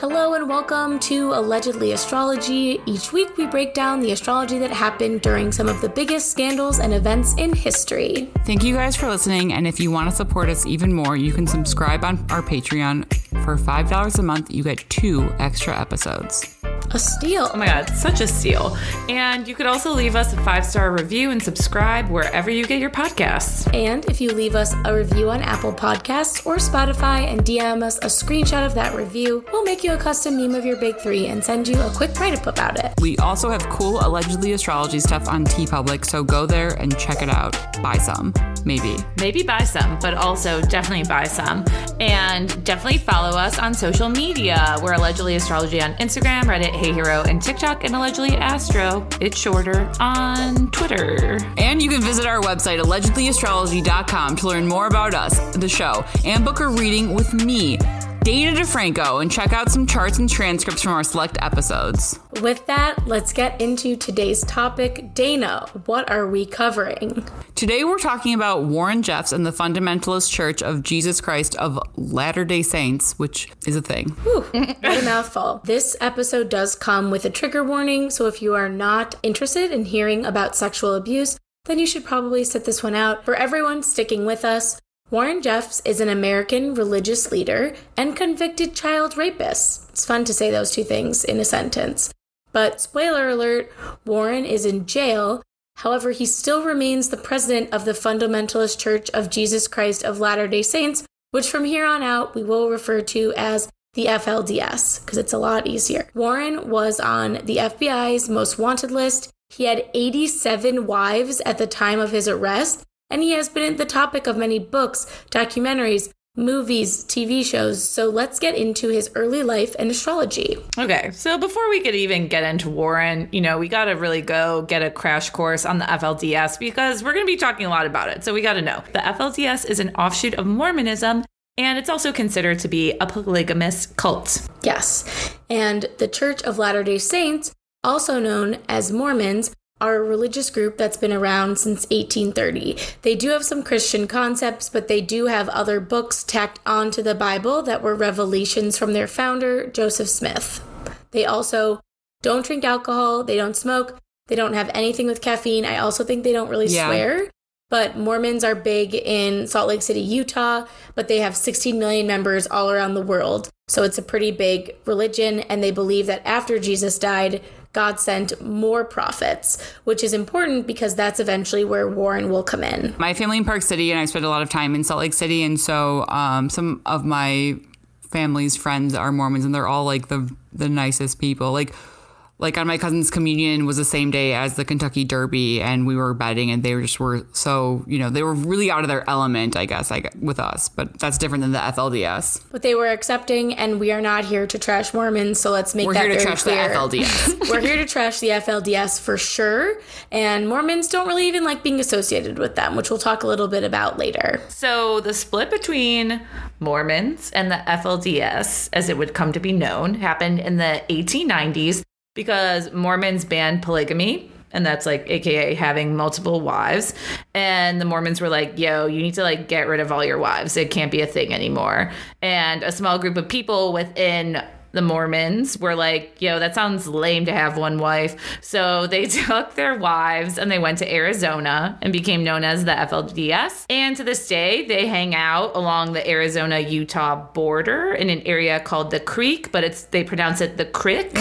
Hello and welcome to Allegedly Astrology. Each week we break down the astrology that happened during some of the biggest scandals and events in history. Thank you guys for listening. And if you want to support us even more, you can subscribe on our Patreon. For $5 a month, you get two extra episodes. A steal. Oh my god, such a steal. And you could also leave us a five star review and subscribe wherever you get your podcasts. And if you leave us a review on Apple Podcasts or Spotify and DM us a screenshot of that review, we'll make you a custom meme of your big three and send you a quick write up about it. We also have cool allegedly astrology stuff on TeePublic, so go there and check it out. Buy some, maybe. Maybe buy some, but also definitely buy some. And definitely follow us on social media. We're allegedly astrology on Instagram, Reddit, Hey Hero, and TikTok, and allegedly Astro. It's shorter on Twitter. And you can visit our website, allegedlyastrology.com, to learn more about us, the show, and book a reading with me, Dana DeFranco, and check out some charts and transcripts from our select episodes. With that, let's get into today's topic. Dana, what are we covering? Today we're talking about Warren Jeffs and the Fundamentalist Church of Jesus Christ of Latter day Saints, which is a thing. Whew, what a mouthful. This episode does come with a trigger warning, so if you are not interested in hearing about sexual abuse, then you should probably sit this one out. For everyone sticking with us, Warren Jeffs is an American religious leader and convicted child rapist. It's fun to say those two things in a sentence. But spoiler alert, Warren is in jail. However, he still remains the president of the Fundamentalist Church of Jesus Christ of Latter day Saints, which from here on out we will refer to as the FLDS because it's a lot easier. Warren was on the FBI's most wanted list. He had 87 wives at the time of his arrest, and he has been the topic of many books, documentaries, movies, TV shows. So let's get into his early life and astrology. Okay, so before we could even get into Warren, you know, we got to really go get a crash course on the FLDS because we're going to be talking a lot about it. So we got to know. The FLDS is an offshoot of Mormonism. And it's also considered to be a polygamous cult. Yes. And the Church of Latter day Saints, also known as Mormons, are a religious group that's been around since 1830. They do have some Christian concepts, but they do have other books tacked onto the Bible that were revelations from their founder, Joseph Smith. They also don't drink alcohol, they don't smoke, they don't have anything with caffeine. I also think they don't really Yeah. swear. But Mormons are big in Salt Lake City, Utah, but they have 16 million members all around the world. So it's a pretty big religion, and they believe that after Jesus died, God sent more prophets, which is important because that's eventually where Warren will come in. My family in Park City, and I spent a lot of time in Salt Lake City, and so um, some of my family's friends are Mormons, and they're all like the the nicest people. Like, like on my cousin's communion was the same day as the Kentucky Derby, and we were betting, and they were just were so you know they were really out of their element, I guess, like with us. But that's different than the FLDS. But they were accepting, and we are not here to trash Mormons, so let's make We're that here to very trash clear. the FLDS. we're here to trash the FLDS for sure, and Mormons don't really even like being associated with them, which we'll talk a little bit about later. So the split between Mormons and the FLDS, as it would come to be known, happened in the 1890s because Mormons banned polygamy. And that's like, AKA having multiple wives. And the Mormons were like, yo, you need to like get rid of all your wives. It can't be a thing anymore. And a small group of people within the Mormons were like, yo, that sounds lame to have one wife. So they took their wives and they went to Arizona and became known as the FLDS. And to this day, they hang out along the Arizona Utah border in an area called the Creek, but it's they pronounce it the Crick.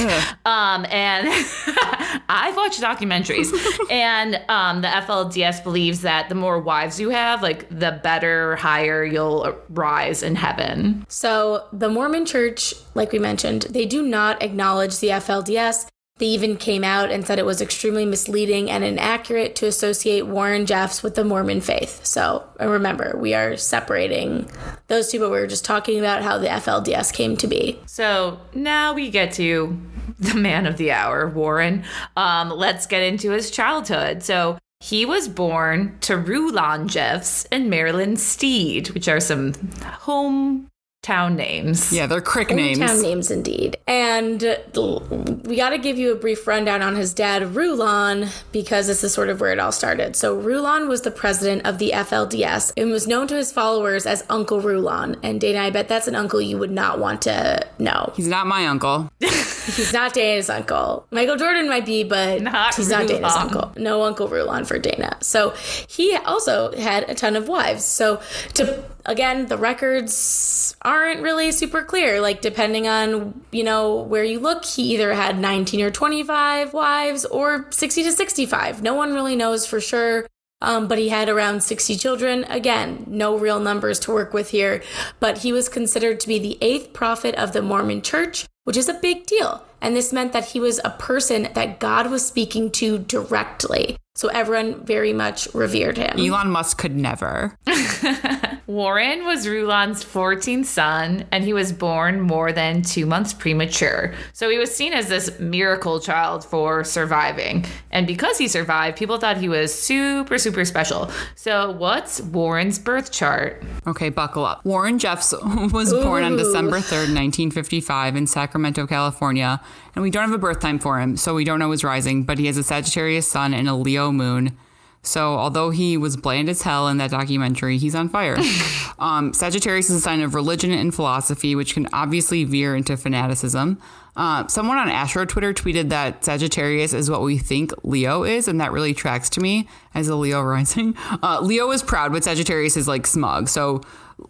Um, and I've watched documentaries, and um, the FLDS believes that the more wives you have, like the better, higher you'll rise in heaven. So, the Mormon church, like we mentioned, they do not acknowledge the FLDS. They even came out and said it was extremely misleading and inaccurate to associate Warren Jeffs with the Mormon faith. So, remember, we are separating those two, but we were just talking about how the FLDS came to be. So now we get to the man of the hour, Warren. Um, let's get into his childhood. So he was born to Rulon Jeffs and Marilyn Steed, which are some hometown town names. Yeah, they're crick names. Town names, indeed. And uh, we got to give you a brief rundown on his dad, Rulon, because this is sort of where it all started. So, Rulon was the president of the FLDS and was known to his followers as Uncle Rulon. And Dana, I bet that's an uncle you would not want to know. He's not my uncle. he's not Dana's uncle. Michael Jordan might be, but Not he's not Dana's uncle. No Uncle Rulon for Dana. So he also had a ton of wives. So to again, the records aren't really super clear. Like depending on you know where you look, he either had 19 or 25 wives or 60 to 65. No one really knows for sure. Um, but he had around 60 children. Again, no real numbers to work with here. But he was considered to be the eighth prophet of the Mormon church, which is a big deal. And this meant that he was a person that God was speaking to directly. So everyone very much revered him. Elon Musk could never. Warren was Rulon's 14th son, and he was born more than two months premature. So he was seen as this miracle child for surviving. And because he survived, people thought he was super, super special. So, what's Warren's birth chart? Okay, buckle up. Warren Jeffs was born on December 3rd, 1955, in Sacramento, California. And we don't have a birth time for him, so we don't know his rising, but he has a Sagittarius sun and a Leo moon. So, although he was bland as hell in that documentary, he's on fire. um, Sagittarius is a sign of religion and philosophy, which can obviously veer into fanaticism. Uh, someone on Astro Twitter tweeted that Sagittarius is what we think Leo is, and that really tracks to me as a Leo rising. Uh, Leo is proud, but Sagittarius is like smug. So,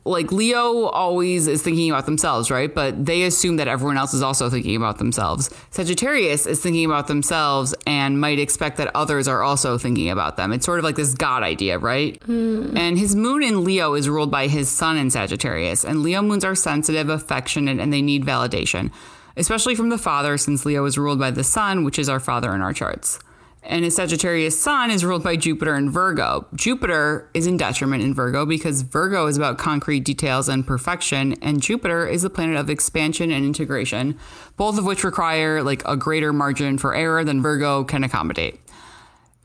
like Leo always is thinking about themselves, right? But they assume that everyone else is also thinking about themselves. Sagittarius is thinking about themselves and might expect that others are also thinking about them. It's sort of like this God idea, right? Hmm. And his moon in Leo is ruled by his sun in Sagittarius. And Leo moons are sensitive, affectionate, and they need validation, especially from the father, since Leo is ruled by the sun, which is our father in our charts. And his Sagittarius sun is ruled by Jupiter and Virgo. Jupiter is in detriment in Virgo because Virgo is about concrete details and perfection, and Jupiter is the planet of expansion and integration, both of which require like a greater margin for error than Virgo can accommodate.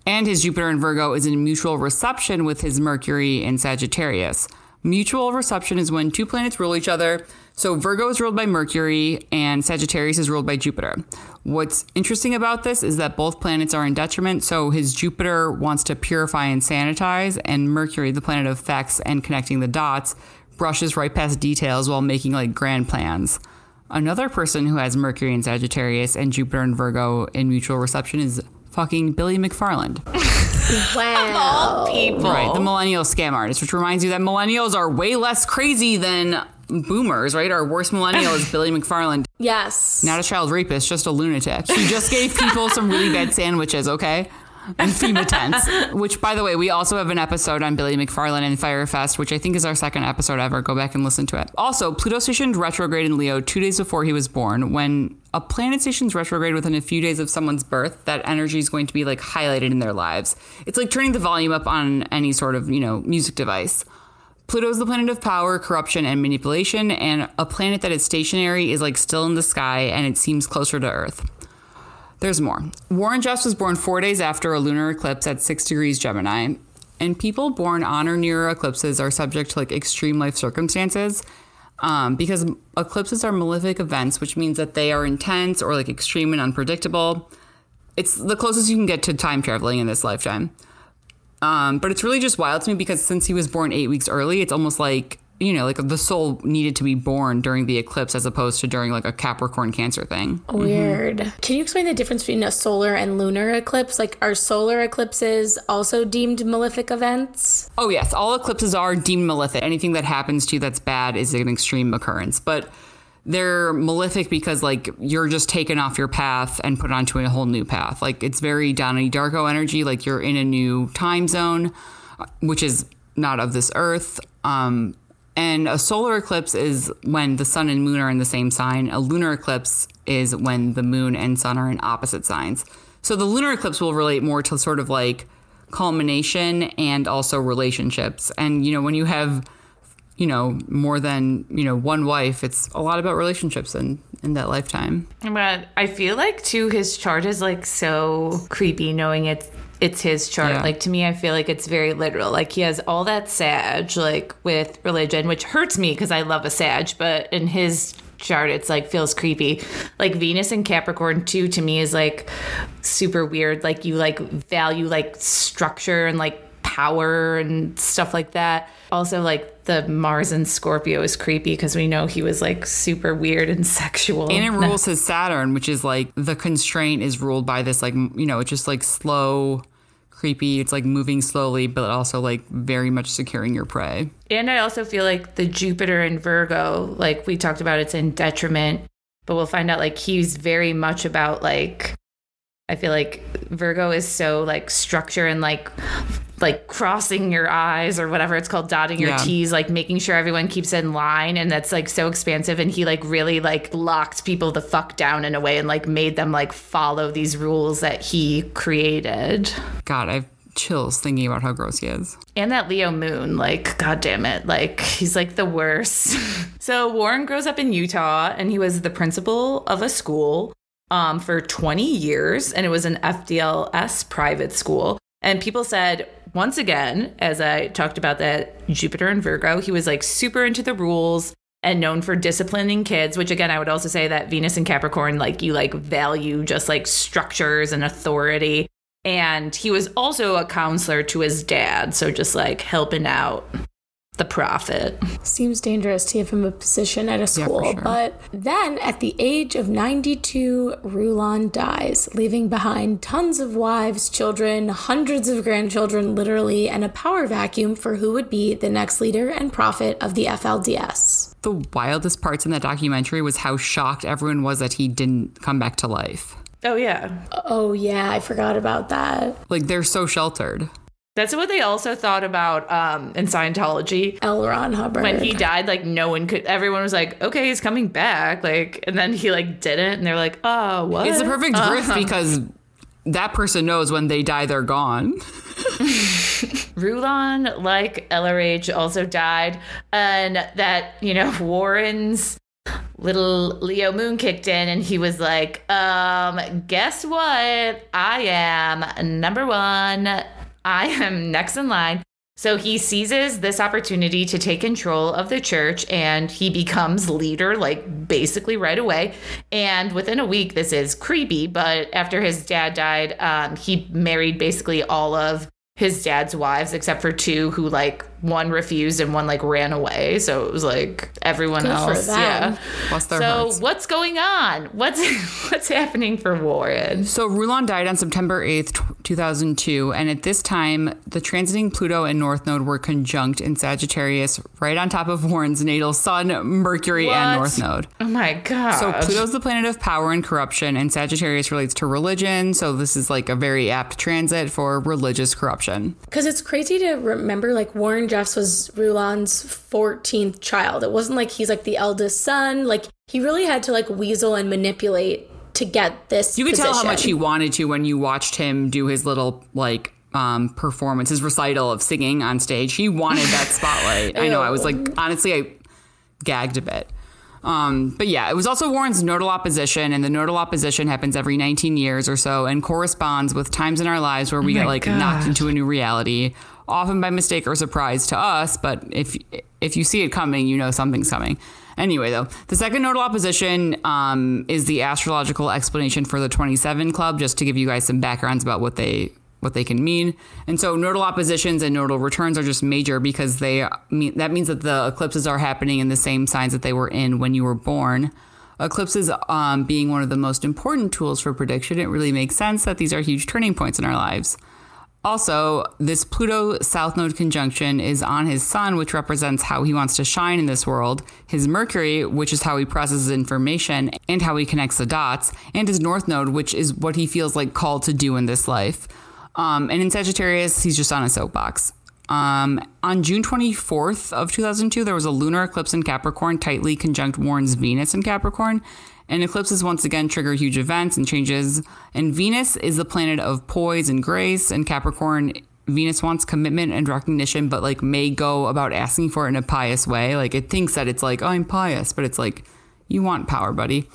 And his Jupiter in Virgo is in mutual reception with his Mercury in Sagittarius. Mutual reception is when two planets rule each other. So Virgo is ruled by Mercury and Sagittarius is ruled by Jupiter. What's interesting about this is that both planets are in detriment. So his Jupiter wants to purify and sanitize, and Mercury, the planet of facts and connecting the dots, brushes right past details while making like grand plans. Another person who has Mercury in Sagittarius and Jupiter in Virgo in mutual reception is fucking Billy McFarland. Wow. People. Right, the millennial scam artist, which reminds you that millennials are way less crazy than boomers, right? Our worst millennial is Billy McFarland. Yes. Not a child rapist, just a lunatic. She just gave people some really bad sandwiches, okay? And FEMA tents. Which, by the way, we also have an episode on Billy McFarland and Fyre Fest, which I think is our second episode ever. Go back and listen to it. Also, Pluto stationed retrograde in Leo two days before he was born. When a planet stations retrograde within a few days of someone's birth, that energy is going to be like highlighted in their lives. It's like turning the volume up on any sort of, you know, music device. Pluto is the planet of power, corruption, and manipulation, and a planet that is stationary is like still in the sky and it seems closer to Earth. There's more. Warren Jeffs was born four days after a lunar eclipse at six degrees Gemini, and people born on or near eclipses are subject to like extreme life circumstances. Um, because eclipses are malefic events, which means that they are intense or like extreme and unpredictable. It's the closest you can get to time traveling in this lifetime. Um, but it's really just wild to me because since he was born eight weeks early, it's almost like you know, like the soul needed to be born during the eclipse as opposed to during like a Capricorn Cancer thing. Weird. Can you explain the difference between a solar and lunar eclipse? Like, are solar eclipses also deemed malefic events? Oh yes, all eclipses are deemed malefic. Anything that happens to you that's bad is an extreme occurrence, but they're malefic because like you're just taken off your path and put onto a whole new path. Like it's very Donnie Darko energy. Like you're in a new time zone, which is not of this earth. Um, and a solar eclipse is when the sun and moon are in the same sign. A lunar eclipse is when the moon and sun are in opposite signs. So the lunar eclipse will relate more to sort of like culmination and also relationships. And you know, when you have you know more than you know one wife, it's a lot about relationships in in that lifetime. But I feel like too his chart is like so creepy knowing it's it's his chart. Yeah. Like to me, I feel like it's very literal. Like he has all that Sag, like with religion, which hurts me because I love a Sag, but in his chart, it's like feels creepy. Like Venus and Capricorn too, to me is like super weird. Like you like value like structure and like power and stuff like that. Also, like the Mars and Scorpio is creepy because we know he was like super weird and sexual. And it rules his Saturn, which is like the constraint is ruled by this, like, you know, it's just like slow, creepy. It's like moving slowly, but also like very much securing your prey. And I also feel like the Jupiter in Virgo, like we talked about, it's in detriment, but we'll find out like he's very much about like, I feel like Virgo is so like structure and like, like crossing your eyes or whatever it's called, dotting your Yeah. T's, like making sure everyone keeps in line. And that's like so expansive. And he like really like locked people the fuck down in a way and like made them like follow these rules that he created. God, I have chills thinking about how gross he is. And that Leo moon, like, god damn it. Like, he's like the worst. so Warren grows up in Utah and he was the principal of a school um, for 20 years. And it was an FDLS private school. And people said, once again, as I talked about that Jupiter and Virgo, he was like super into the rules and known for disciplining kids, which again, I would also say that Venus and Capricorn, like, you like value just like structures and authority. And he was also a counselor to his dad. So just like helping out the prophet. Seems dangerous to give him a position at a for school. sure. But then, at the age of 92, Rulon dies, leaving behind tons of wives, children, hundreds of grandchildren, literally, and a power vacuum for who would be the next leader and prophet of the FLDS. The wildest parts in that documentary was how shocked everyone was that he didn't come back to life. Oh, yeah. Oh, yeah, I forgot about that. Like they're so sheltered. That's what they also thought about um, in Scientology. L. Ron Hubbard. When he died, like no one could. Everyone was like, "Okay, he's coming back." Like, and then he like didn't, and they're like, "Oh, what?" It's the perfect Uh, grift because that person knows when they die, they're gone. Rulon, like LRH, also died, and that you know Warren's little Leo moon kicked in, and he was like, "Um, guess what? I am number one. I am next in line." So he seizes this opportunity to take control of the church and he becomes leader, like basically right away. And within a week, this is creepy, but after his dad died, um, he married basically all of his dad's wives except for two who like one refused and one like ran away so it was like everyone Good for else them. yeah Bless their so hearts. what's going on what's what's happening for warren So Rulon died on September 8th, 2002, and at this time, the transiting Pluto and North Node were conjunct in Sagittarius, right on top of Warren's natal Sun, Mercury, and North Node. oh my god So Pluto's the planet of power and corruption, and Sagittarius relates to religion. So this is like a very apt transit for religious corruption. Because it's crazy to remember, like, Warren Jeffs was Rulon's 14th child. It wasn't like he's like the eldest son. Like, he really had to like weasel and manipulate to get this. You could tell how much he wanted to when you watched him do his little like um, performance, his recital of singing on stage. He wanted that spotlight. I know. I was like, honestly, I gagged a bit. Um, but yeah, it was also Warren's nodal opposition, and the nodal opposition happens every 19 years or so and corresponds with times in our lives where we my get like knocked into a new reality, often by mistake or surprise to us. But if if you see it coming, you know something's coming. Anyway, though, the second nodal opposition um, is the astrological explanation for the 27 club, just to give you guys some backgrounds about what they what they can mean. And so nodal oppositions and nodal returns are just major because they mean that means that the eclipses are happening in the same signs that they were in when you were born. Eclipses um, being one of the most important tools for prediction, it really makes sense that these are huge turning points in our lives. Also, this Pluto South Node conjunction is on his Sun, which represents how he wants to shine in this world, his Mercury, which is how he processes information and how he connects the dots, and his North Node, which is what he feels like called to do in this life. Um, and in Sagittarius, he's just on a soapbox. Um, on June 24th of 2002, there was a lunar eclipse in Capricorn, tightly conjunct Warren's Venus in Capricorn. And eclipses once again trigger huge events and changes. And Venus is the planet of poise and grace. And Capricorn, Venus wants commitment and recognition, but like may go about asking for it in a pious way. Like it thinks that it's like, oh, I'm pious, but it's like, you want power, buddy.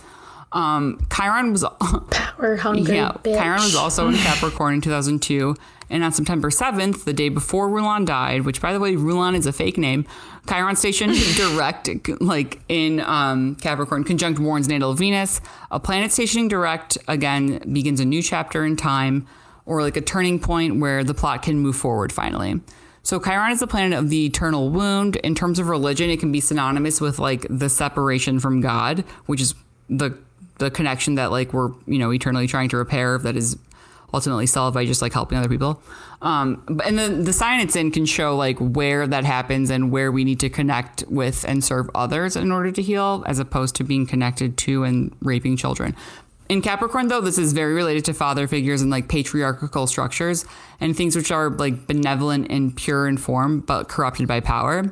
Um, Chiron was Power hungry. yeah, bitch. Chiron was also in Capricorn in 2002. And on September 7th, the day before Rulon died, which by the way, Rulon is a fake name, Chiron stationed direct, like in um, Capricorn, conjunct Warren's natal Venus. A planet stationing direct, again, begins a new chapter in time or like a turning point where the plot can move forward finally. So Chiron is the planet of the eternal wound. In terms of religion, it can be synonymous with like the separation from God, which is the the connection that like we're you know eternally trying to repair that is ultimately solved by just like helping other people. Um, and then the sign it's in can show like where that happens and where we need to connect with and serve others in order to heal, as opposed to being connected to and raping children. In Capricorn, though, this is very related to father figures and like patriarchal structures and things which are like benevolent and pure in form, but corrupted by power.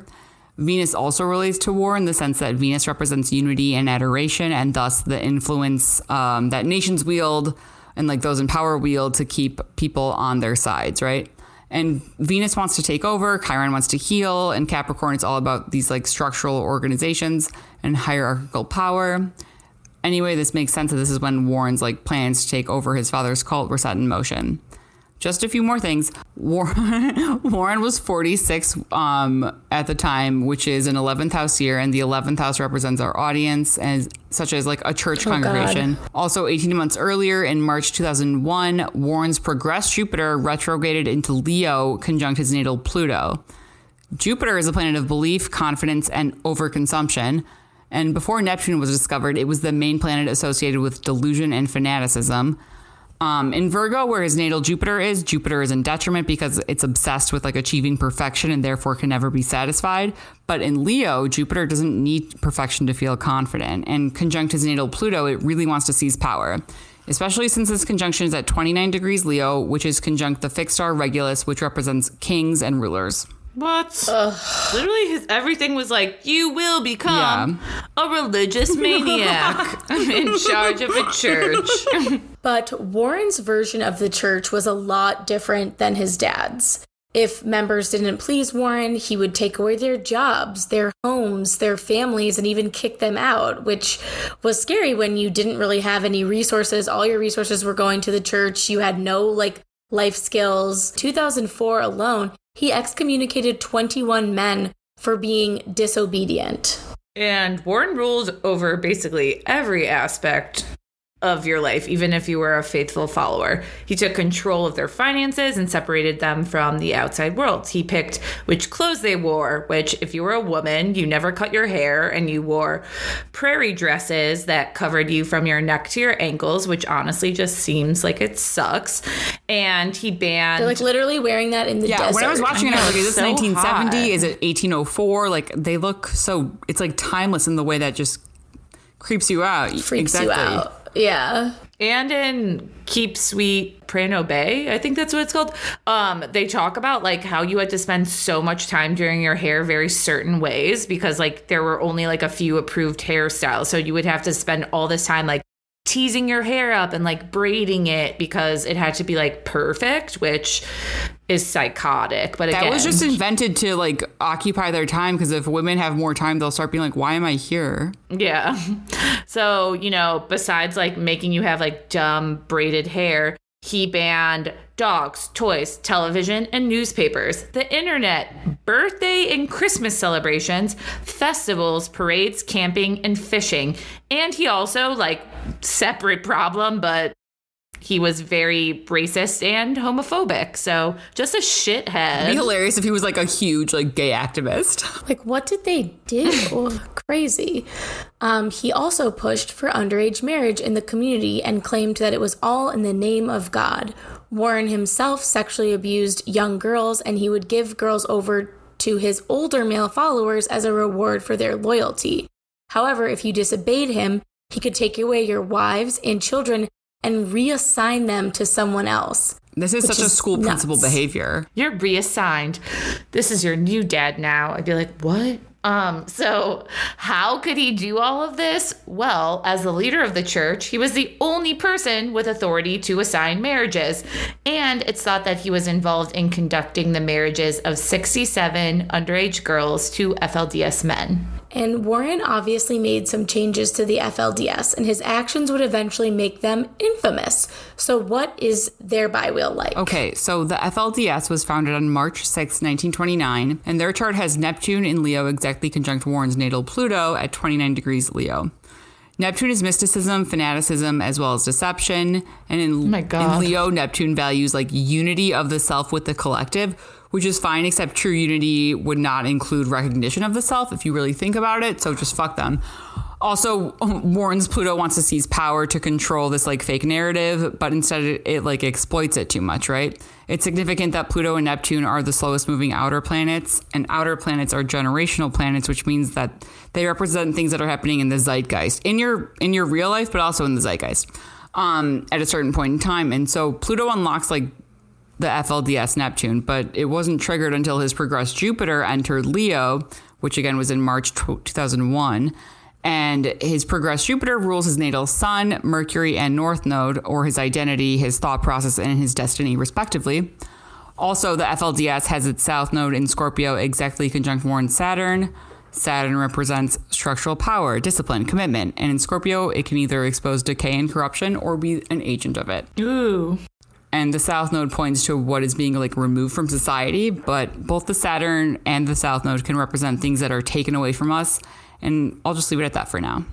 Venus also relates to war in the sense that Venus represents unity and adoration, and thus the influence um, that nations wield and like those in power wield to keep people on their sides, right? And Venus wants to take over, Chiron wants to heal, and Capricorn it's all about these like structural organizations and hierarchical power. Anyway, this makes sense that this is when Warren's like plans to take over his father's cult were set in motion. Just a few more things. Warren, Warren was 46 um, at the time, which is an 11th house year, and the 11th house represents our audience, as such as like a church Oh, God. congregation. Also, 18 months earlier, in March 2001, Warren's progressed Jupiter retrograded into Leo, conjunct his natal Pluto. Jupiter is a planet of belief, confidence, and overconsumption. And before Neptune was discovered, it was the main planet associated with delusion and fanaticism. Um, in Virgo, where his natal Jupiter is, Jupiter is in detriment because it's obsessed with like achieving perfection and therefore can never be satisfied. But in Leo, Jupiter doesn't need perfection to feel confident. And conjunct his natal Pluto, it really wants to seize power. Especially since this conjunction is at 29 degrees Leo, which is conjunct the fixed star Regulus, which represents kings and rulers. What? Literally, his everything was like, "You will become a religious maniac in charge of a church." But Warren's version of the church was a lot different than his dad's. If members didn't please Warren, he would take away their jobs, their homes, their families, and even kick them out, which was scary when you didn't really have any resources. All your resources were going to the church. You had no like life skills. 2004 alone, he excommunicated 21 men for being disobedient. And Warren ruled over basically every aspect of your life, even if you were a faithful follower. He took control of their finances and separated them from the outside world. He picked which clothes they wore, which, if you were a woman, you never cut your hair and you wore prairie dresses that covered you from your neck to your ankles, which honestly just seems like it sucks. And he banned. They're like literally wearing that in the Yeah, desert. when I was watching it, I was like, is this so 1970? hot. Is it 1804? Like, they look so, it's like timeless in the way that just creeps you out. freaks you out. Yeah. and in Keep Sweet Pray and Obey, I think that's what it's called. Um, they talk about like how you had to spend so much time doing your hair very certain ways because like there were only like a few approved hairstyles. So you would have to spend all this time like teasing your hair up and like braiding it because it had to be like perfect, which is psychotic. But That was just invented to like occupy their time because if women have more time, they'll start being like, why am I here? Yeah. So, you know, besides like making you have like dumb braided hair, he banned dogs, toys, television, and newspapers, the internet, birthday and Christmas celebrations, festivals, parades, camping, and fishing. And he also, like, separate problem, but he was very racist and homophobic. So just a It'd be hilarious if he was like a huge like gay activist. Like, what did they do? Crazy. Um, he also pushed for underage marriage in the community and claimed that it was all in the name of God. Warren himself sexually abused young girls, and he would give girls over to his older male followers as a reward for their loyalty. However, if you disobeyed him, he could take away your wives and children and reassign them to someone else. This is Which such a is school principal behavior. you're reassigned. This is your new dad now. I'd be like, what? Um, so how could he do all of this? Well, as the leader of the church, he was the only person with authority to assign marriages. And it's thought that he was involved in conducting the marriages of 67 underage girls to FLDS men. And Warren obviously made some changes to the FLDS, and his actions would eventually make them infamous. So, what is their bi-wheel like? Okay, so the FLDS was founded on March 6, 1929, and their chart has Neptune in Leo exactly conjunct Warren's natal Pluto at 29 degrees Leo. Neptune is mysticism, fanaticism, as well as deception. And in, Oh my God. in Leo, Neptune values like unity of the self with the collective, which is fine, except true unity would not include recognition of the self if you really think about it. So just fuck them. Also, Warren's Pluto wants to seize power to control this like fake narrative, but instead it, it like exploits it too much, right? It's significant that Pluto and Neptune are the slowest moving outer planets, and outer planets are generational planets, which means that they represent things that are happening in the zeitgeist in your in your real life, but also in the zeitgeist um, at a certain point in time. And so Pluto unlocks like the FLDS Neptune, but it wasn't triggered until his progressed Jupiter entered Leo, which again was in March 2001. And his progressed Jupiter rules his natal sun, Mercury, and North Node, or his identity, his thought process, and his destiny, respectively. Also, the FLDS has its south node in Scorpio exactly conjunct Warren Saturn. Saturn represents structural power, discipline, commitment, and in Scorpio, it can either expose decay and corruption or be an agent of it Ooh. And the south node points to what is being like removed from society but both the saturn and the south node can represent things that are taken away from us and i'll just leave it at that for now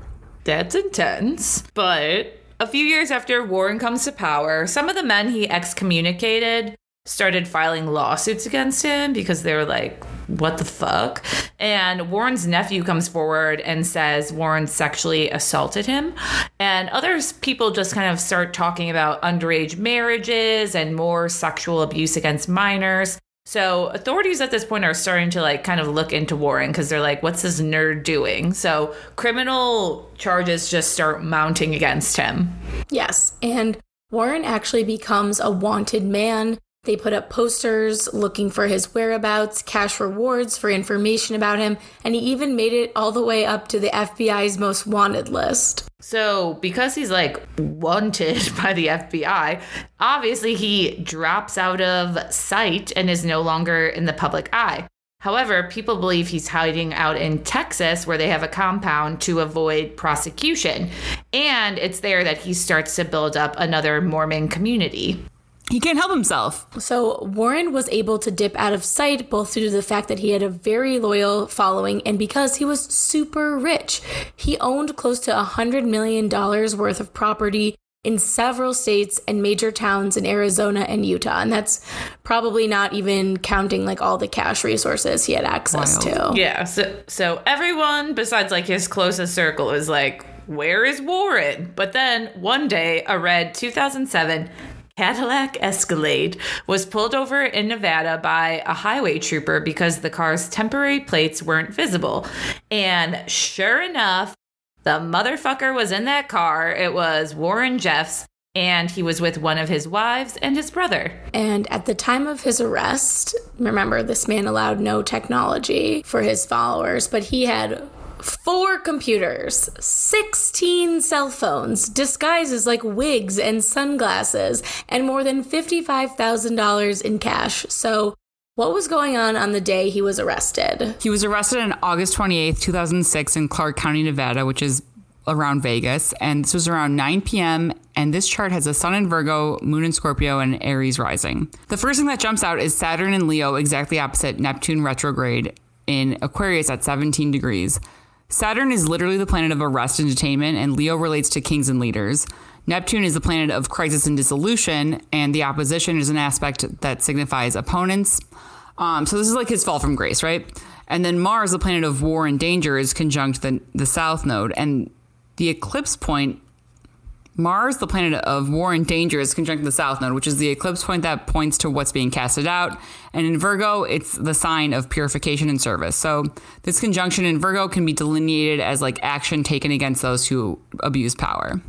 That's intense. But a few years after Warren comes to power, some of the men he excommunicated started filing lawsuits against him because they were like, what the fuck? And Warren's nephew comes forward and says Warren sexually assaulted him. And other people just kind of start talking about underage marriages and more sexual abuse against minors. So authorities at this point are starting to like kind of look into Warren because they're like, what's this nerd doing? So criminal charges just start mounting against him. Yes, and Warren actually becomes a wanted man. They put up posters looking for his whereabouts, cash rewards for information about him, and he even made it all the way up to the FBI's most wanted list. So because he's like wanted by the FBI, obviously he drops out of sight and is no longer in the public eye. However, people believe he's hiding out in Texas where they have a compound to avoid prosecution. And it's there that he starts to build up another Mormon community. He can't help himself So Warren was able to dip out of sight both due to the fact that he had a very loyal following and because he was super rich. He owned close to a $100 million worth of property in several states and major towns in Arizona and Utah. And that's probably not even counting like all the cash resources he had access to. Yeah, so so everyone besides like his closest circle is like, where is Warren? But then one day, a red 2007 Cadillac Escalade was pulled over in Nevada by a highway trooper because the car's temporary plates weren't visible. And sure enough, the motherfucker was in that car. It was Warren Jeffs, and he was with one of his wives and his brother. And at the time of his arrest, remember, this man allowed no technology for his followers, but he had four computers, 16 cell phones, disguises like wigs and sunglasses, and more than $55,000 in cash. So, what was going on on the day he was arrested? he was arrested on august 28th 2006 in clark county nevada which is around vegas and this was around 9 p.m and this chart has a sun in virgo moon in scorpio and aries rising the first thing that jumps out is saturn in leo exactly opposite neptune retrograde in aquarius at 17 degrees Saturn is literally the planet of arrest and detainment, and Leo relates to kings and leaders. Neptune is the planet of crisis and dissolution, and the opposition is an aspect that signifies opponents. Um, so this is like his fall from grace, right? And then Mars, the planet of war and danger, is conjunct the, the south node, and the eclipse point. Mars, the planet of war and danger, is conjunct the south node, which is the eclipse point that points to what's being casted out. And in Virgo, it's the sign of purification and service. So this conjunction in Virgo can be delineated as like action taken against those who abuse power.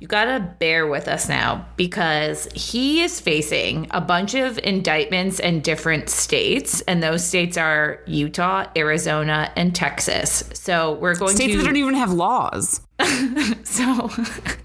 You gotta bear with us now because he is facing a bunch of indictments in different states, and those states are Utah, Arizona, and Texas. So we're going States to. that don't even have laws. so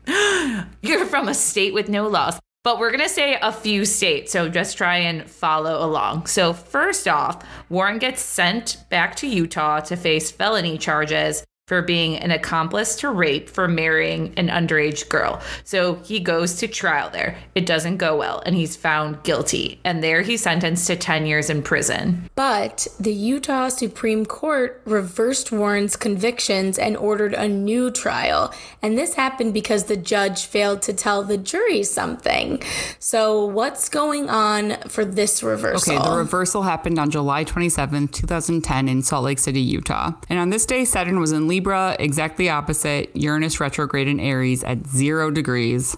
you're from a state with no laws. But we're going to say a few states, so just try and follow along. So, first off, Warren gets sent back to Utah to face felony charges for being an accomplice to rape for marrying an underage girl. So he goes to trial there. It doesn't go well, and he's found guilty. And there he's sentenced to 10 years in prison. But the Utah Supreme Court reversed Warren's convictions and ordered a new trial. And this happened because the judge failed to tell the jury something. So, what's going on for this reversal? Okay, the reversal happened on July 27, 2010, in Salt Lake City, Utah. And on this day, Saturn was in Libra, exactly opposite Uranus retrograde in Aries at zero degrees.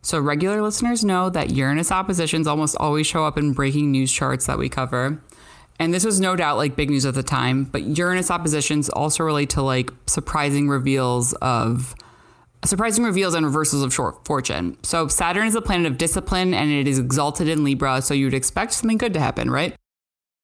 So, regular listeners know that Uranus oppositions almost always show up in breaking news charts that we cover. And this was no doubt like big news at the time, but Uranus oppositions also relate to like surprising reveals of surprising reveals and reversals of short fortune. So Saturn is a planet of discipline and it is exalted in Libra, so you'd expect something good to happen, right?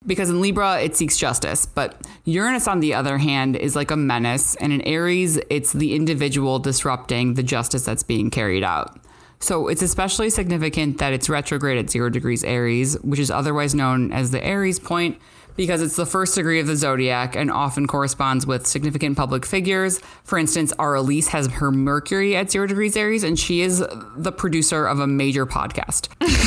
Because in Libra, it seeks justice. But Uranus, on the other hand, is like a menace. And in Aries, it's the individual disrupting the justice that's being carried out. So it's especially significant that it's retrograde at zero degrees Aries, which is otherwise known as the Aries point, because it's the first degree of the zodiac and often corresponds with significant public figures. For instance, our Elise has her Mercury at zero degrees Aries, and she is the producer of a major podcast.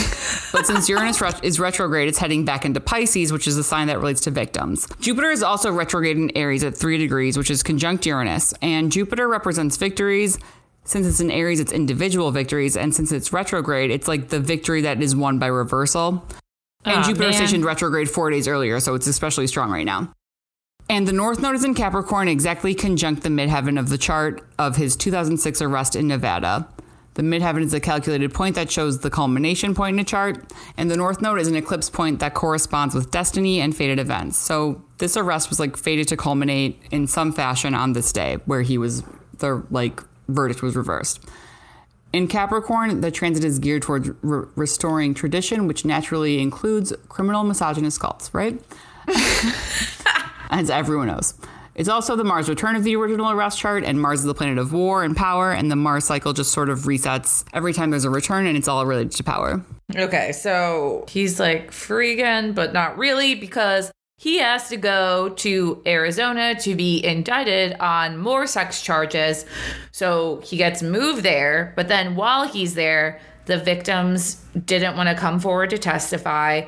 but since Uranus ret- is retrograde, it's heading back into Pisces, which is a sign that relates to victims. Jupiter is also retrograde in Aries at three degrees, which is conjunct Uranus, and Jupiter represents victories. Since it's in Aries, it's individual victories, and since it's retrograde, it's like the victory that is won by reversal. And Aw, Jupiter man. stationed retrograde four days earlier, so it's especially strong right now. And the North Node is in Capricorn, exactly conjunct the midheaven of the chart of his 2006 arrest in Nevada. The midheaven is a calculated point that shows the culmination point in a chart, and the North Node is an eclipse point that corresponds with destiny and fated events. So this arrest was like fated to culminate in some fashion on this day, where he was the like verdict was reversed. In Capricorn, the transit is geared towards re- restoring tradition, which naturally includes criminal misogynist cults, right? As everyone knows. It's also the Mars return of the original arrest chart, and Mars is the planet of war and power, and the Mars cycle just sort of resets every time there's a return, and it's all related to power. Okay, so he's like free again, but not really because he has to go to Arizona to be indicted on more sex charges. So he gets moved there, but then while he's there, the victims didn't want to come forward to testify.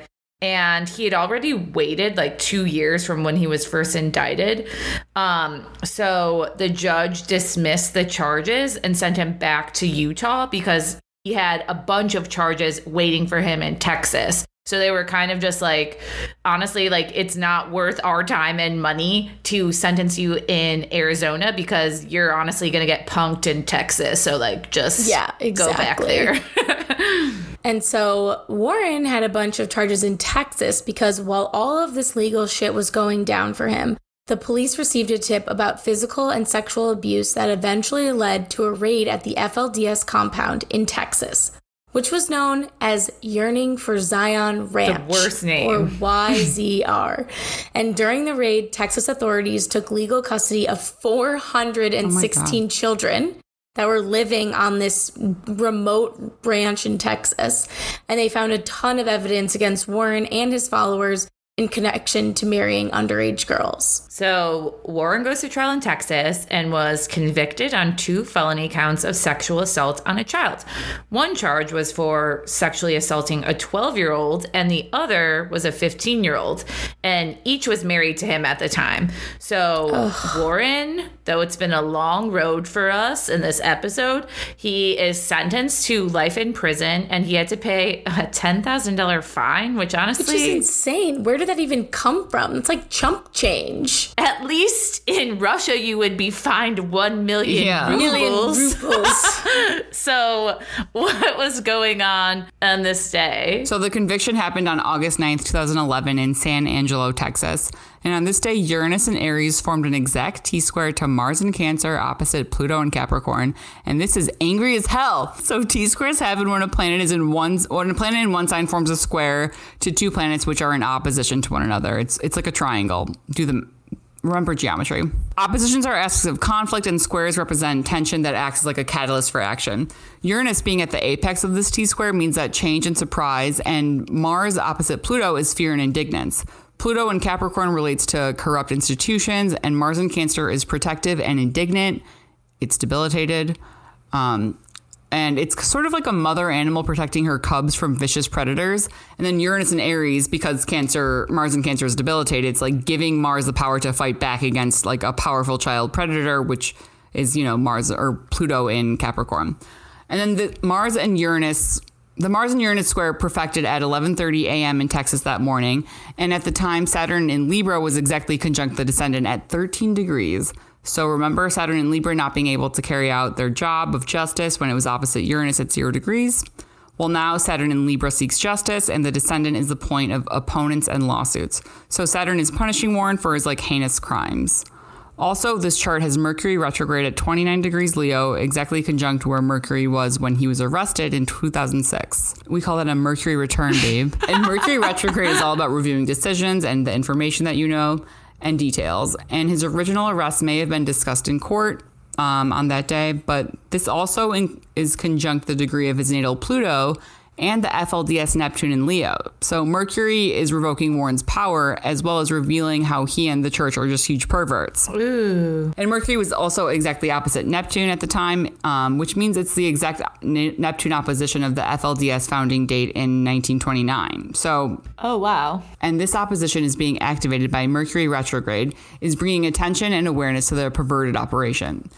And he had already waited like two years from when he was first indicted. Um, so the judge dismissed the charges and sent him back to Utah because he had a bunch of charges waiting for him in Texas. So they were kind of just like, honestly, like it's not worth our time and money to sentence you in Arizona because you're honestly going to get punked in Texas. So, like, just Yeah, go back there. And so Warren had a bunch of charges in Texas because while all of this legal shit was going down for him, the police received a tip about physical and sexual abuse that eventually led to a raid at the FLDS compound in Texas, which was known as Yearning for Zion Ranch. worst name. Or YZR. and during the raid, Texas authorities took legal custody of 416 children that were living on this remote ranch in Texas. And they found a ton of evidence against Warren and his followers in connection to marrying underage girls. So Warren goes to trial in Texas and was convicted on two felony counts of sexual assault on a child. One charge was for sexually assaulting a 12 year old, and the other was a 15 year old. And each was married to him at the time. So Warren, though it's been a long road for us in this episode, he is sentenced to life in prison and he had to pay a $10,000 fine, which honestly. Which is insane. Where did that even come from? It's like chump change. At least in Russia, you would be fined one million Yeah. rubles. Million rubles. So, what was going on on this day? So the conviction happened on August 9th, 2011 in San Angelo, Texas. And on this day, Uranus and Aries formed an exact T square to Mars and Cancer opposite Pluto and Capricorn. And this is angry as hell. So T squares happen when a planet is in one when a planet in one sign forms a square to two planets which are in opposition to one another. It's it's like a triangle. Do the remember geometry. Oppositions are aspects of conflict, and squares represent tension that acts as like a catalyst for action. Uranus being at the apex of this T square means that change and surprise, and Mars opposite Pluto is fear and indignance. Pluto in Capricorn relates to corrupt institutions, and Mars in Cancer is protective and indignant. It's debilitated. Um, and it's sort of like a mother animal protecting her cubs from vicious predators. And then Uranus and Aries, because Cancer, Mars and Cancer is debilitated, it's like giving Mars the power to fight back against like a powerful child predator, which is you know Mars or Pluto in Capricorn. And then the Mars and Uranus the Mars and Uranus square perfected at 11:30 a.m. in Texas that morning, and at the time Saturn in Libra was exactly conjunct the descendant at 13 degrees. So remember Saturn and Libra not being able to carry out their job of justice when it was opposite Uranus at 0 degrees? Well, now Saturn in Libra seeks justice, and the descendant is the point of opponents and lawsuits. So Saturn is punishing Warren for his like heinous crimes. Also, this chart has Mercury retrograde at 29 degrees Leo, exactly conjunct where Mercury was when he was arrested in 2006. We call that a Mercury return, babe. and Mercury retrograde is all about reviewing decisions and the information that you know and details. And his original arrest may have been discussed in court um, on that day, but this also in, is conjunct the degree of his natal Pluto and the FLDS Neptune in Leo. So Mercury is revoking Warren's power as well as revealing how he and the church are just huge perverts. Ooh. And Mercury was also exactly opposite Neptune at the time, um, which means it's the exact Neptune opposition of the FLDS founding date in 1929. So, oh wow. And this opposition is being activated by Mercury retrograde, is bringing attention and awareness to the perverted operation.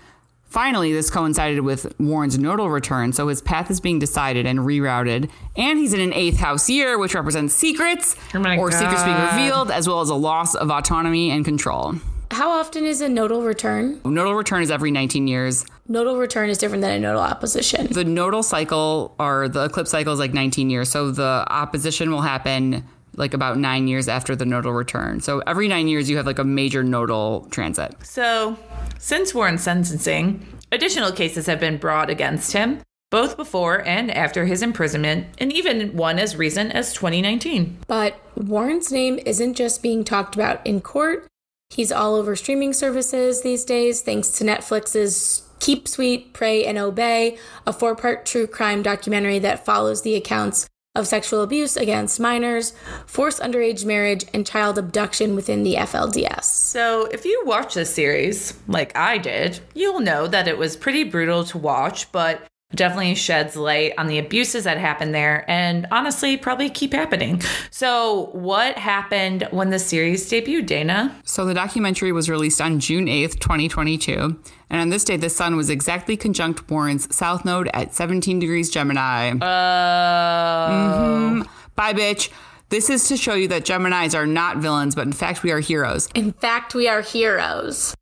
Finally, this coincided with Warren's nodal return, so his path is being decided and rerouted. And he's in an eighth house year, which represents secrets oh or God. secrets being revealed, as well as a loss of autonomy and control. How often is a nodal return? Nodal return is every 19 years. Nodal return is different than a nodal opposition. The nodal cycle or the eclipse cycle is like 19 years. So the opposition will happen like about nine years after the nodal return. So every nine years, you have like a major nodal transit. So since Warren's sentencing, additional cases have been brought against him, both before and after his imprisonment, and even one as recent as 2019. But Warren's name isn't just being talked about in court. He's all over streaming services these days, thanks to Netflix's Keep Sweet, Pray, and Obey, a four part true crime documentary that follows the accounts of sexual abuse against minors, forced underage marriage, and child abduction within the FLDS. So, if you watch this series, like I did, you'll know that it was pretty brutal to watch, but definitely sheds light on the abuses that happened there and honestly probably keep happening. So, what happened when the series debuted, Dana? So, the documentary was released on June 8th, 2022. And on this day, the sun was exactly conjunct Warren's south node at 17 degrees Gemini. Oh. Uh... Mm-hmm. Bye, bitch. This is to show you that Geminis are not villains, but in fact, we are heroes. In fact, we are heroes.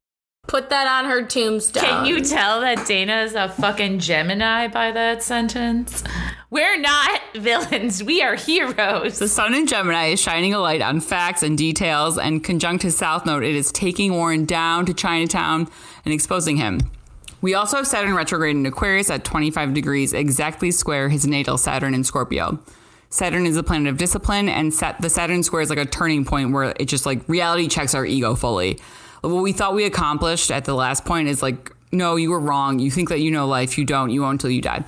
Put that on her tombstone. Can you tell that Dana is a fucking Gemini by that sentence? We're not villains. We are heroes. The sun in Gemini is shining a light on facts and details, and conjunct his south node, it is taking Warren down to Chinatown and exposing him. We also have Saturn retrograde in Aquarius at 25 degrees, exactly square his natal Saturn in Scorpio. Saturn is the planet of discipline, and the Saturn square is like a turning point where it just like reality checks our ego fully what we thought we accomplished at the last point is like, no, you were wrong. You think that you know life. You don't. You won't until you die.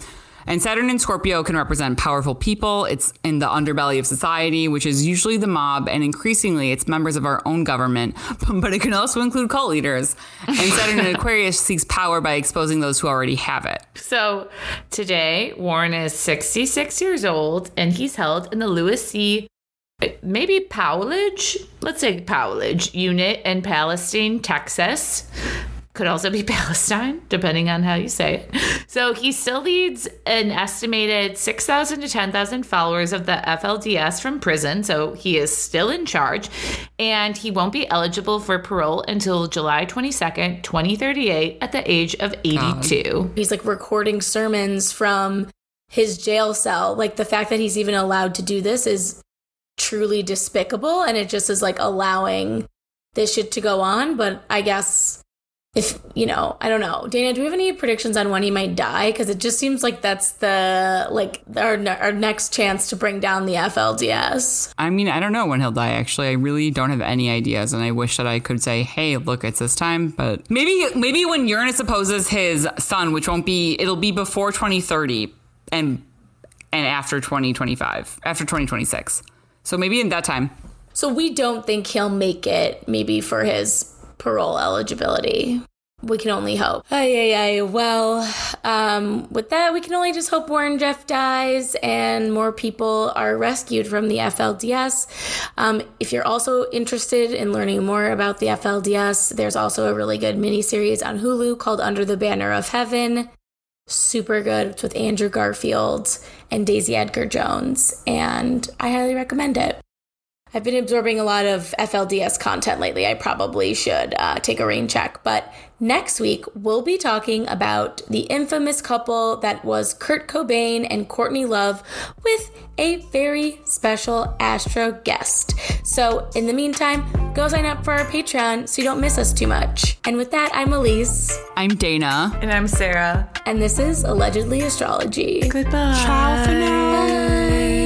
And Saturn and Scorpio can represent powerful people. It's in the underbelly of society, which is usually the mob, and increasingly it's members of our own government, but it can also include cult leaders. And Saturn in Aquarius seeks power by exposing those who already have it. So today, Warren is 66 years old, and he's held in the Louis C maybe Powledge, let's say Powledge unit in Palestine, Texas. Could also be Palestine, depending on how you say it. So he still leads an estimated 6,000 to 10,000 followers of the FLDS from prison. So he is still in charge. And he won't be eligible for parole until July 22nd, 2038, at the age of 82. He's like recording sermons from his jail cell. Like the fact that he's even allowed to do this is truly despicable and it just is like allowing this shit to go on but i guess if you know, I don't know. Dana, do we have any predictions on when he might die? Because it just seems like that's the like our our next chance to bring down the FLDS. I mean, I don't know when he'll die. Actually, I really don't have any ideas, and I wish that I could say, "Hey, look, it's this time." But maybe maybe when Uranus opposes his sun, which won't be, it'll be before 2030 and and after 2025, after 2026. So maybe in that time. So we don't think he'll make it. Maybe for his parole eligibility. We can only hope. Ay, ay, ay. Well, um, with that, we can only just hope Warren Jeff dies and more people are rescued from the FLDS. Um, if you're also interested in learning more about the FLDS, there's also a really good miniseries on Hulu called Under the Banner of Heaven. Super good. It's with Andrew Garfield and Daisy Edgar Jones, and I highly recommend it. I've been absorbing a lot of FLDS content lately. I probably should uh, take a rain check. But next week, we'll be talking about the infamous couple that was Kurt Cobain and Courtney Love with a very special Astro guest. So, in the meantime, go sign up for our Patreon so you don't miss us too much. And with that, I'm Elise. I'm Dana. And I'm Sarah. And this is Allegedly Astrology. Goodbye. Ciao for now. Bye.